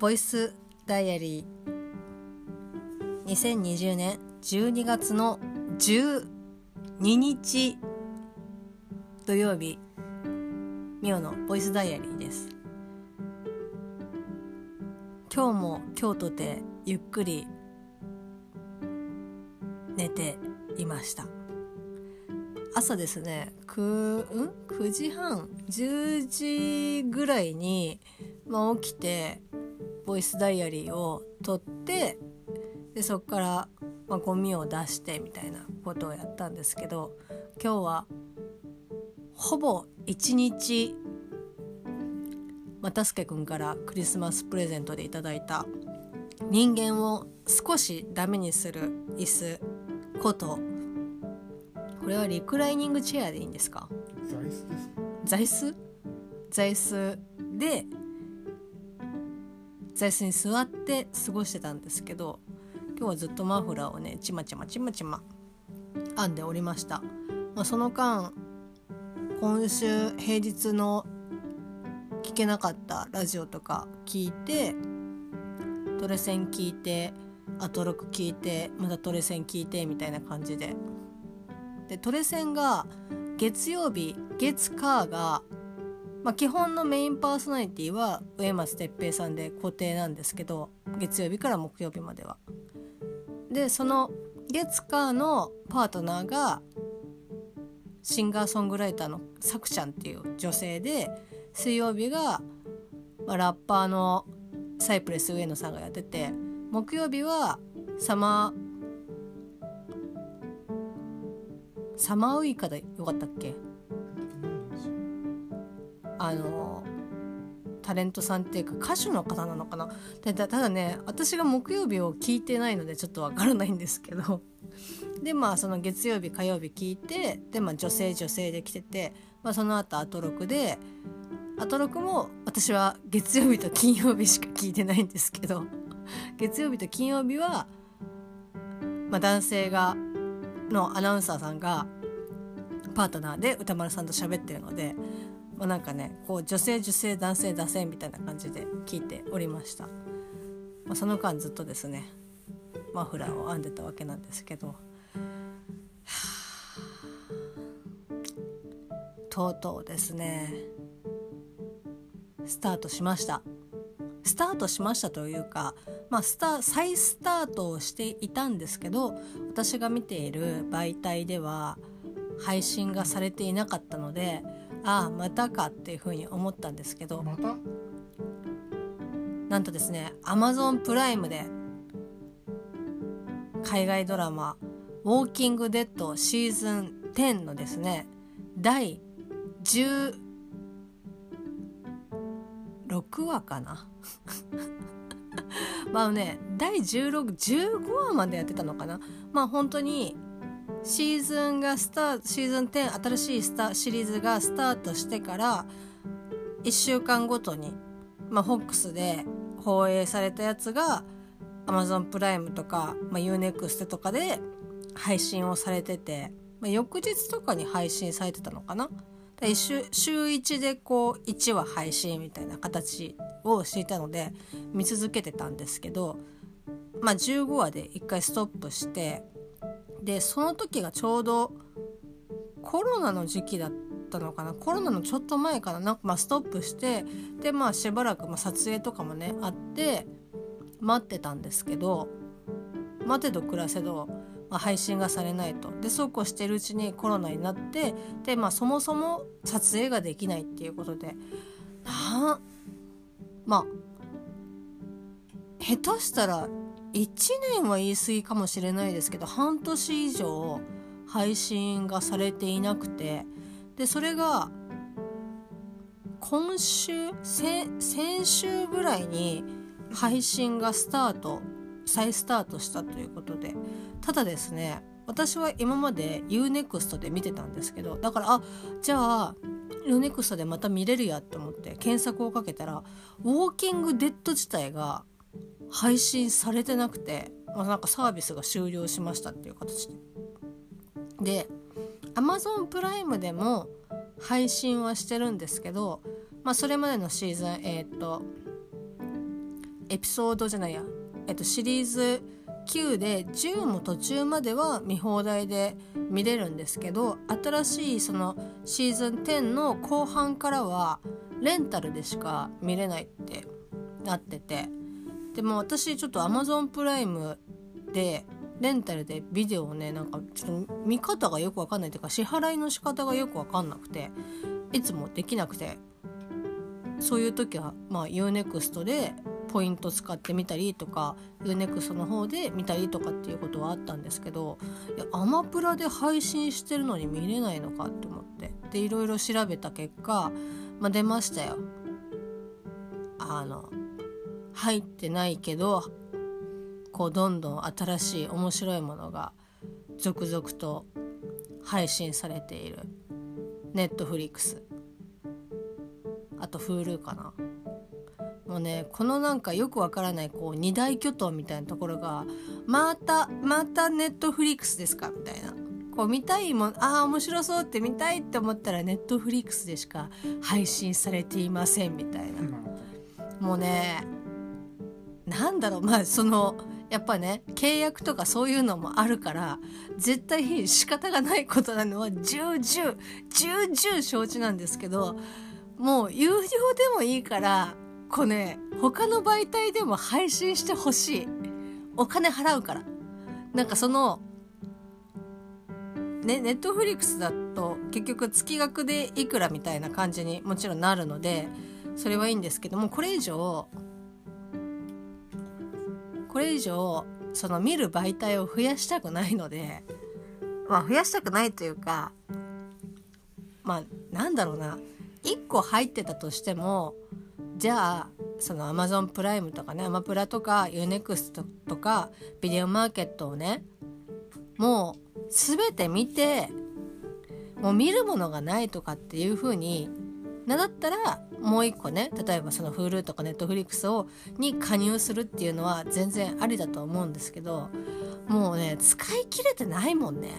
ボイスダイアリー。2020年12月の12日土曜日。ミオのボイスダイアリーです。今日も今日とてゆっくり寝ていました。朝ですねくん？9時半？10時ぐらいに、まあ、起きてボイスダイアリーを撮ってでそこから、まあ、ゴミを出してみたいなことをやったんですけど今日はほぼ一日又助君からクリスマスプレゼントでいただいた人間を少しダメにする椅子ことこれはリクライニングチェアでいいんですか？座椅子です。座椅子？座椅子で座椅子に座って過ごしてたんですけど今日はずっとマフラーをねちまちまちまちま編んでおりました、まあ、その間今週平日の聞けなかったラジオとか聞いてトレセン聞いてアトロク聞いてまたトレセン聞いてみたいな感じで。でトレセンが月曜日月火が、まあ、基本のメインパーソナリティは上松哲平さんで固定なんですけど月曜日から木曜日までは。でその月火のパートナーがシンガーソングライターのさくちゃんっていう女性で水曜日が、まあ、ラッパーのサイプレス上野さんがやってて木曜日はサマーサマーウイカでよかったっけ？あのタレントさんっていうか歌手の方なのかな。ただね私が木曜日を聞いてないのでちょっとわからないんですけど。でまあその月曜日火曜日聞いてでまあ女性女性で来てて、まあ、その後アトロクでアトロクも私は月曜日と金曜日しか聞いてないんですけど。月曜日と金曜日は、まあ、男性がのアナウンサーさんがパートナーで歌丸さんと喋ってるので、まあ、なんかねこう女性女性男性男性みたいな感じで聞いておりました、まあ、その間ずっとですねマフラーを編んでたわけなんですけど。とうとうですねスタートしました。スタートしましたというか、まあ、スタ再スタートをしていたんですけど私が見ている媒体では配信がされていなかったのでああまたかっていうふうに思ったんですけど。また？なんとですね Amazon プライムで海外ドラマ「ウォーキング・デッド」シーズン10のですね第16話かな？まあね第1615話までやってたのかな？まあ本当にシーズンがスターシーズン10新しいスタシリーズがスタートしてから1週間ごとに、まあ、FOX で放映されたやつが Amazon プライムとか、まあ、UNEXT とかで配信をされてて、まあ、翌日とかに配信されてたのかな？週週1でこう1話配信みたいな形をしていたので見続けてたんですけど、まあ、15話で1回ストップしてでその時がちょうどコロナの時期だったのかな？コロナのちょっと前かな？なんかまストップしてでまあしばらくま撮影とかもねあって待ってたんですけど待てど暮らせど、まあ、配信がされないと。でそうこうしてるうちにコロナになってでまあそもそも撮影ができないっていうことで。なまあ下手したら1年は言い過ぎかもしれないですけど半年以上配信がされていなくてでそれが今週先週ぐらいに配信がスタート再スタートしたということで。ただですね私は今まで UNEXT で見てたんですけどだからあじゃあ UNEXT でまた見れるやと思って検索をかけたら「ウォーキング・デッド」自体が配信されてなくて、まあ、なんかサービスが終了しましたっていう形で。で Amazon プライムでも配信はしてるんですけど、まあ、それまでのシーズンえっ、とエピソードじゃないや、えっと、シリーズ9で10も途中までは見放題で見れるんですけど新しいそのシーズン10の後半からはレンタルでしか見れないってなっててでも私ちょっと Amazon プライムでレンタルでビデオをねなんかちょっと見方がよくわかんないというか支払いの仕方がよくわかんなくていつもできなくてそういう時はまあ UNEXT でポイント使ってみたりとか UNEXT の方で見たりとかっていうことはあったんですけどいやアマプラで配信してるのに見れないのかって思ってでいろいろ調べた結果、まあ、出ましたよ。あの入ってないけどこうどんどん新しい面白いものが続々と配信されている。ネットフリックスあと Hulu かな。もうねこのなんかよくわからないこう二大巨頭みたいなところがまたまたネットフリックスですか？みたいな。こう見たいもんああ面白そうって見たいって思ったらネットフリックスでしか配信されていませんみたいな。もうねなんだろうまあそのやっぱね契約とかそういうのもあるから絶対仕方がないことなのは重々重々承知なんですけどもう有料でもいいからこうね他の媒体でも配信してほしい。お金払うから。なんかそのねネットフリックスだと結局月額でいくらみたいな感じにもちろんなるのでそれはいいんですけどもこれ以上これ以上その見る媒体を増やしたくないのでまあ増やしたくないというかまあなんだろうな。1個入ってたとしてもじゃあそのアマゾンプライムとかねアマプラとか UNEXT とかビデオマーケットをねもう全て見てもう見るものがないとかっていう風になだったらもう一個ね例えばその Hulu とか Netflix をに加入するっていうのは全然ありだと思うんですけどもうね使い切れてないもんね。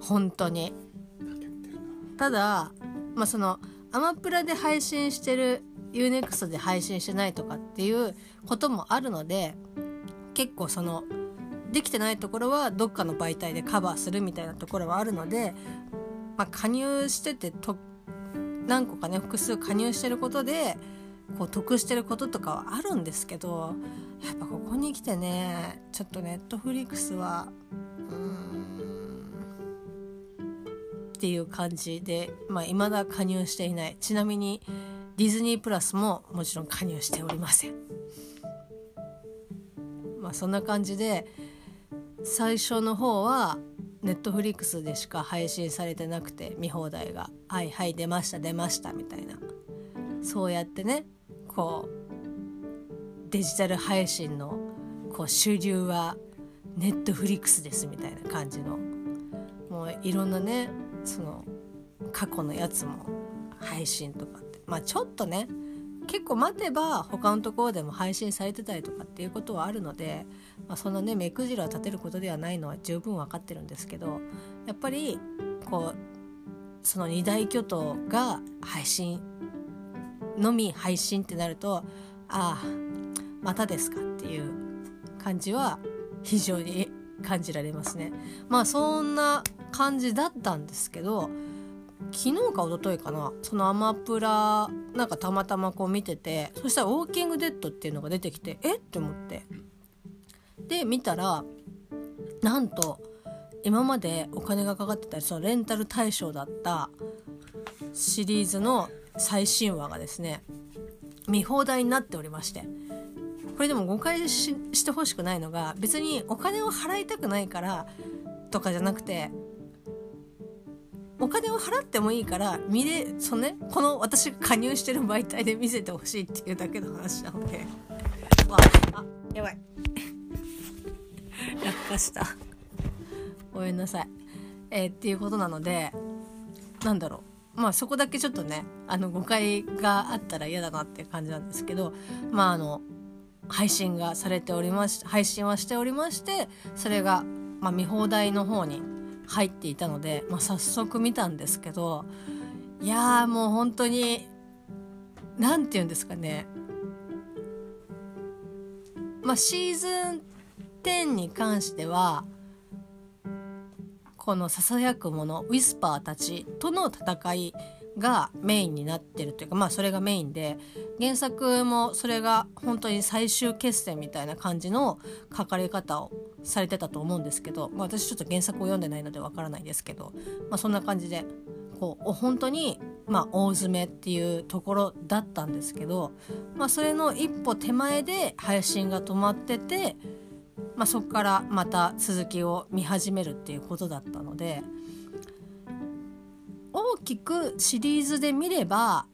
本当に。ただまあそのアマプラで配信してる UNEXT で配信してないとかっていうこともあるので結構そのできてないところはどっかの媒体でカバーするみたいなところはあるので、まあ、加入しててと何個かね複数加入してることでこう得してることとかはあるんですけどやっぱここに来てねちょっとネットフリックスはうんっていう感じでまあ未だ加入していない。ちなみにディズニープラスももちろん加入しておりません。まあそんな感じで最初の方はネットフリックスでしか配信されてなくて見放題が「はいはい出ました出ました」みたいな。そうやってねこうデジタル配信のこう主流はネットフリックスですみたいな感じの。もういろんなねその過去のやつも配信とかって。まあちょっとね結構待てば他のところでも配信されてたりとかっていうことはあるので、まあ、そんなね目くじらを立てることではないのは十分分かってるんですけどやっぱりこうその二大巨頭が配信のみ配信ってなるとああまたですかっていう感じは非常に感じられますね。まあそんな感じだったんですけど昨日か一昨日かなそのアマプラなんかたまたまこう見ててそしたら「ウォーキングデッド」っていうのが出てきてえ？って思って。で見たらなんと今までお金がかかってたそのレンタル対象だったシリーズの最新話がですね見放題になっておりまして。これでも誤解ししてほしくないのが別にお金を払いたくないからとかじゃなくてお金を払ってもいいから見れそのねこの私が加入してる媒体で見せてほしいっていうだけの話なのでわあやばい。落下した。ごめんなさい。えーっていうことなのでなんだろう。まあそこだけちょっとねあの誤解があったら嫌だなっていう感じなんですけどまああの配信がされておりまし配信はしておりましてそれが、まあ、見放題の方に入っていたので、まあ、早速見たんですけどいやーもう本当に何て言うんですかね。まあ、シーズン10に関してはこのささやくものウィスパーたちとの戦いがメインになってるというかまあそれがメインで原作もそれが本当に最終決戦みたいな感じの書かれ方をされてたと思うんですけど、まあ、私ちょっと原作を読んでないのでわからないですけど、まあ、そんな感じでこう本当にまあ大詰めっていうところだったんですけど、まあ、それの一歩手前で配信が止まってて、まあ、そこからまた続きを見始めるっていうことだったので大きくシリーズで見れば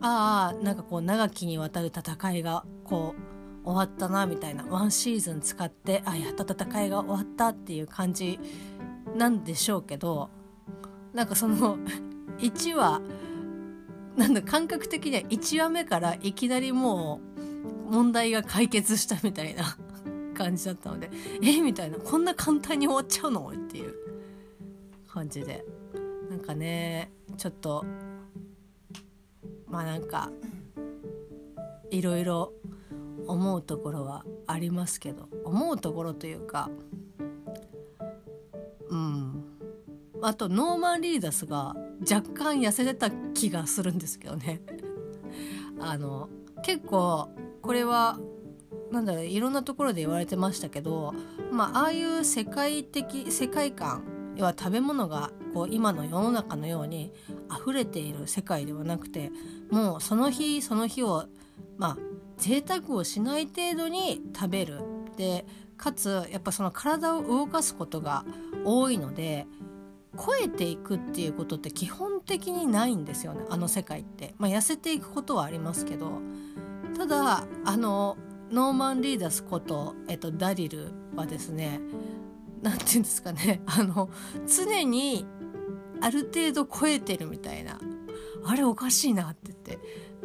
ああなんかこう長きにわたる戦いがこう終わったなみたいなワンシーズン使ってあやっと戦いが終わったっていう感じなんでしょうけどなんかその1話なんだ感覚的には1話目からいきなりもう問題が解決したみたいな感じだったのでえみたいなこんな簡単に終わっちゃうの？っていう感じで。なんかねちょっとまあなんかいろいろ思うところはありますけど思うところというかうん。あとノーマン・リーダスが若干痩せてた気がするんですけどね。あの結構これはなんだろういろんなところで言われてましたけどまあああいう世界的世界観要は食べ物がこう今の世の中のように溢れている世界ではなくてもうその日その日をまあ贅沢をしない程度に食べる。でかつやっぱその体を動かすことが多いので超えていくっていうことって基本的にないんですよねあの世界って。まあ、痩せていくことはありますけど。ただあのノーマン・リーダスこと、えっと、ダリルはですね何て言うんですかねあの常にある程度超えてるみたいな。あれおかしいなって言って。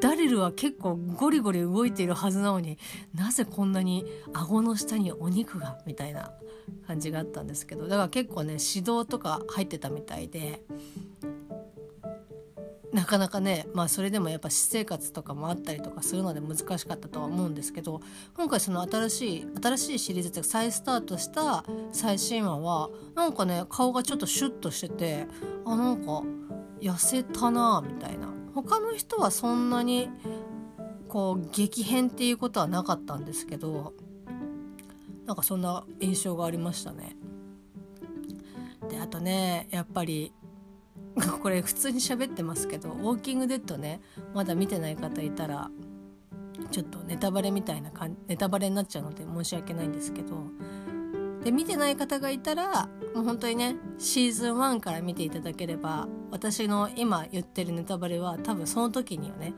ダリルは結構ゴリゴリ動いているはずなのになぜこんなに顎の下にお肉がみたいな感じがあったんですけどだから結構ね指導とか入ってたみたいでなかなかねまあそれでもやっぱ私生活とかもあったりとかするので難しかったとは思うんですけど今回その新しい新しいシリーズで再スタートした最新話はなんかね顔がちょっとシュッとしててあなんか痩せたなみたいな。他の人はそんなにこう激変っていうことはなかったんですけどなんかそんな印象がありましたね。であとねやっぱり これ普通に喋ってますけど「ウォーキングデッドね」まだ見てない方いたらちょっとネタバレみたいなネタバレになっちゃうので申し訳ないんですけどで見てない方がいたらもう本当にねシーズン1から見ていただければ私の今言ってるネタバレは多分その時にはね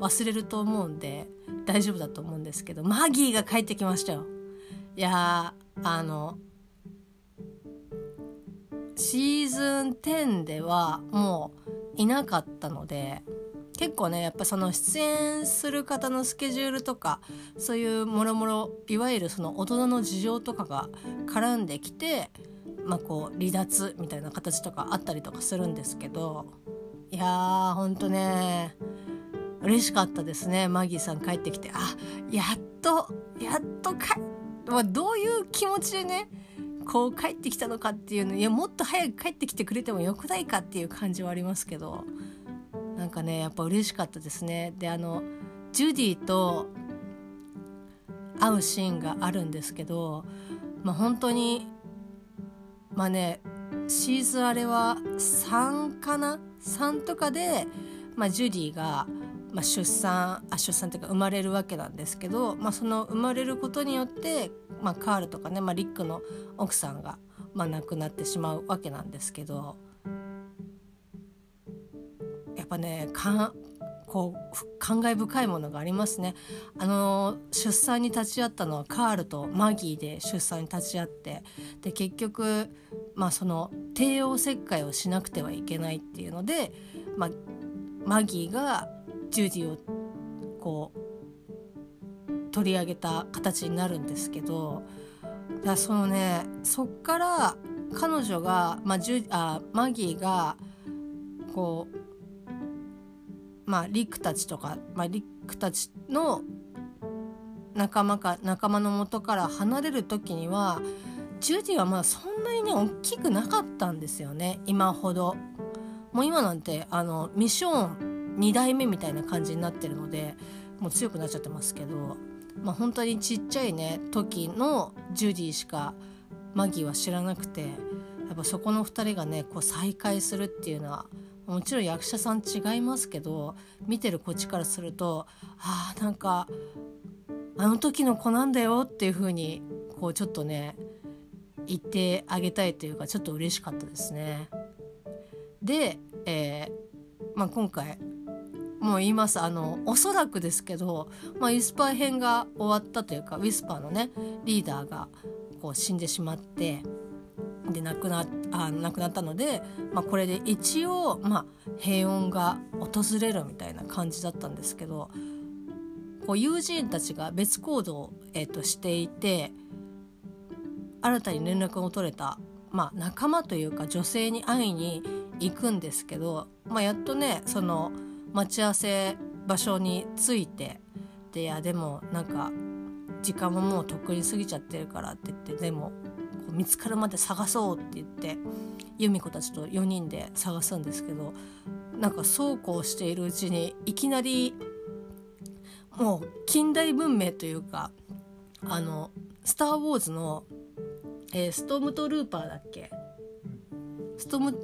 忘れると思うんで大丈夫だと思うんですけどマギーが帰ってきましたよ。いやあのシーズン10ではもういなかったので結構ねやっぱその出演する方のスケジュールとかそういうもろもろいわゆるその大人の事情とかが絡んできてまあこう離脱みたいな形とかあったりとかするんですけどいやーほんとね嬉しかったですねマギーさん帰ってきて。あやっとやっとか、まあ、どういう気持ちでねこう帰ってきたのかっていうのいやもっと早く帰ってきてくれてもよくないかっていう感じはありますけどなんかねやっぱ嬉しかったですね。であのジュディと会うシーンがあるんですけどまあ本当にまあねシーズンあれは3かな？3とかで、まあ、ジュディが、まあ、出産あ出産っていうか生まれるわけなんですけど、まあ、その生まれることによってまあ、カールとかね、まあ、リックの奥さんが、まあ、亡くなってしまうわけなんですけどっぱねこう感慨深いものがありますね。あの出産に立ち会ったのはカールとマギーで出産に立ち会ってで結局、まあ、その帝王切開をしなくてはいけないっていうので、まあ、マギーがジュディをこう取り上げた形になるんですけどだそのねそっから彼女が、まあ、ジュあマギーがこうまあリクたちとか、まあ、リクたちの仲間か仲間の元から離れる時にはジュディはまだそんなにね大きくなかったんですよね今ほど。もう今なんてあのミッション2代目みたいな感じになってるのでもう強くなっちゃってますけど、まあ、本当にちっちゃいね時のジュディしかマギーは知らなくてやっぱそこの2人がねこう再会するっていうのはもちろん役者さん違いますけど見てるこっちからするとあーなんかあの時の子なんだよっていう風にこうちょっとね言ってあげたいというかちょっと嬉しかったですね。で、えーまあ、今回もう言いますあのおそらくですけど、まあ、ウィスパー編が終わったというかウィスパーのねリーダーがこう死んでしまってで亡くなあ亡くなったので、まあ、これで一応、まあ、平穏が訪れるみたいな感じだったんですけどこう友人たちが別行動を、えー、としていて新たに連絡を取れた、まあ、仲間というか女性に会いに行くんですけど、まあ、やっとねその待ち合わせ場所に着いてでいやでもなんか時間ももうとっくに過ぎちゃってるからって言ってでも見つかるまで探そうって言って由美子たちと4人で探すんですけどなんかそうこうしているうちにいきなりもう近代文明というかあの「スター・ウォーズの」えー、ストームトルーパーだっけ？ストームん？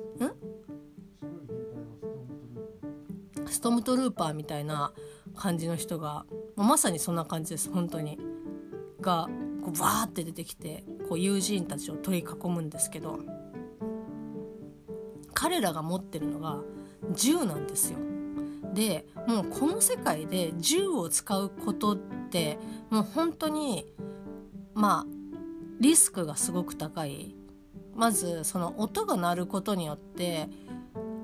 ストームトルーパーみたいな感じの人がまさにそんな感じです本当に。がこうバーって出てきてこう友人たちを取り囲むんですけど彼らが持ってるのが銃なんですよ。でもうこの世界で銃を使うことってもう本当にまあリスクがすごく高いまずその音が鳴ることによって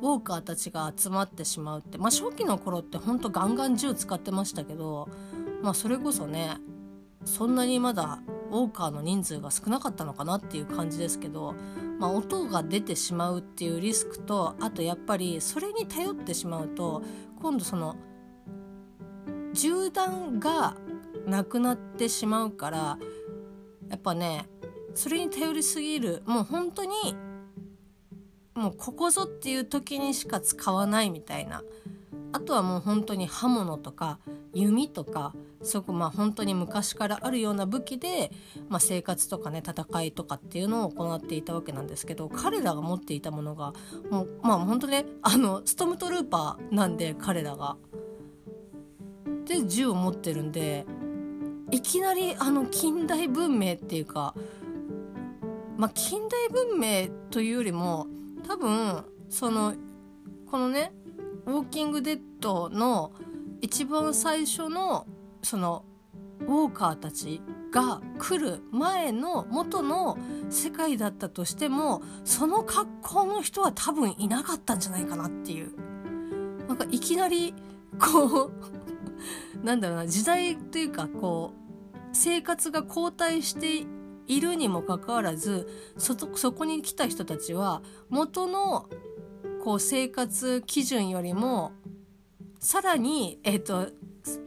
ウォーカーたちが集まってしまうってまあ初期の頃ってほんとガンガン銃使ってましたけどまあそれこそねそんなにまだウォーカーの人数が少なかったのかなっていう感じですけど、まあ、音が出てしまうっていうリスクとあとやっぱりそれに頼ってしまうと今度その銃弾がなくなってしまうからやっぱねそれに頼りすぎるもう本当にもうここぞっていう時にしか使わないみたいなあとはもう本当に刃物とか弓とかすごくまあ本当に昔からあるような武器で、まあ、生活とかね戦いとかっていうのを行っていたわけなんですけど彼らが持っていたものがもうまあ本当ねあのストームトルーパーなんで彼らが。で銃を持ってるんでいきなりあの近代文明っていうかまあ近代文明というよりも多分そのこのね「ウォーキング・デッド」の一番最初のそのウォーカーたちが来る前の元の世界だったとしてもその格好の人は多分いなかったんじゃないかなっていう。なんかいきなりこう なんだろうな時代というかこう生活が後退しているにもかかわらずそそこに来た人たちは元のこう生活基準よりもさらに、えーと、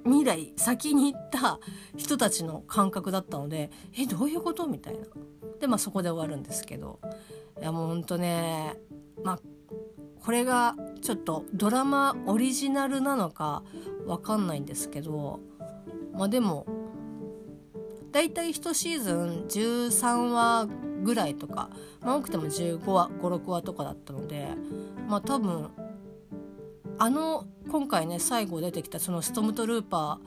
未来先に行った人たちの感覚だったのでえどういうこと？みたいな。でまあそこで終わるんですけどいやもうほんとねまあこれがちょっとドラマオリジナルなのかわかんないんですけどまあでもだいたい1シーズン13話ぐらいとか、まあ、多くても15話56話とかだったのでまあ多分あの今回ね最後出てきたそのストムトルーパ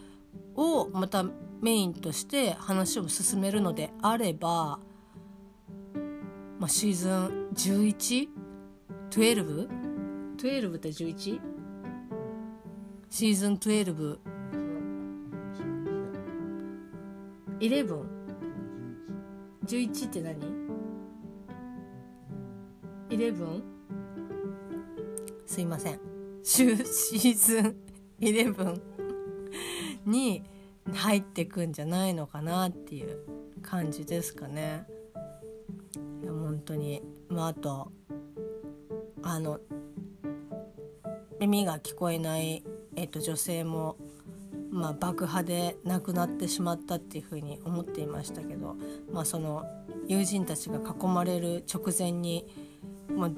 ーをまたメインとして話を進めるのであれば、まあ、シーズン 11?12?12 って 11? シーズン12 11 11って何 ?11? すいませんシーズン11 に入ってくんじゃないのかなっていう感じですかね。いや本当にまああとあの耳が聞こえない、えっと、女性もまあ、爆破で亡くなってしまったっていうふうに思っていましたけど、まあ、その友人たちが囲まれる直前に、まあ、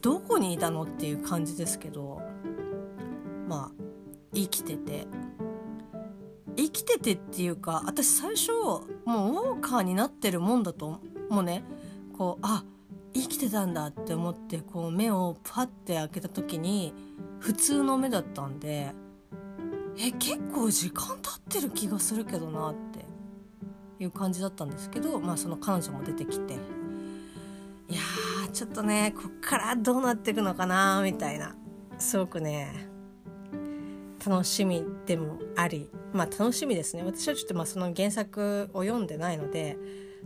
どこにいたのっていう感じですけどまあ生きてて。生きててっていうか私最初もうウォーカーになってるもんだともうねこうあ生きてたんだって思ってこう目をパッて開けた時に普通の目だったんでえ結構時間経ってる気がするけどなって。いう感じだったんですけどまあその彼女も出てきて。いやーちょっとねこっからどうなっていくのかなみたいな。すごくね楽しみでもあり。まあ楽しみですね。私はちょっとまあその原作を読んでないので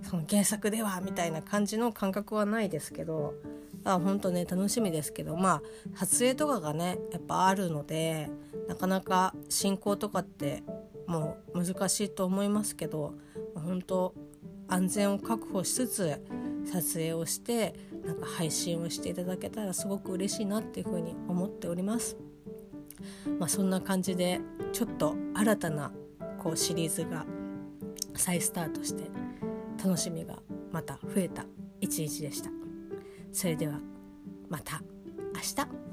その原作ではみたいな感じの感覚はないですけど。あ本当ね楽しみですけどまあ撮影とかがねやっぱあるのでなかなか進行とかってもう難しいと思いますけど本当安全を確保しつつ撮影をしてなんか配信をしていただけたらすごく嬉しいなっていうふうに思っております。まあ、そんな感じでちょっと新たなこうシリーズが再スタートして楽しみがまた増えた一日でした。それではまた明日。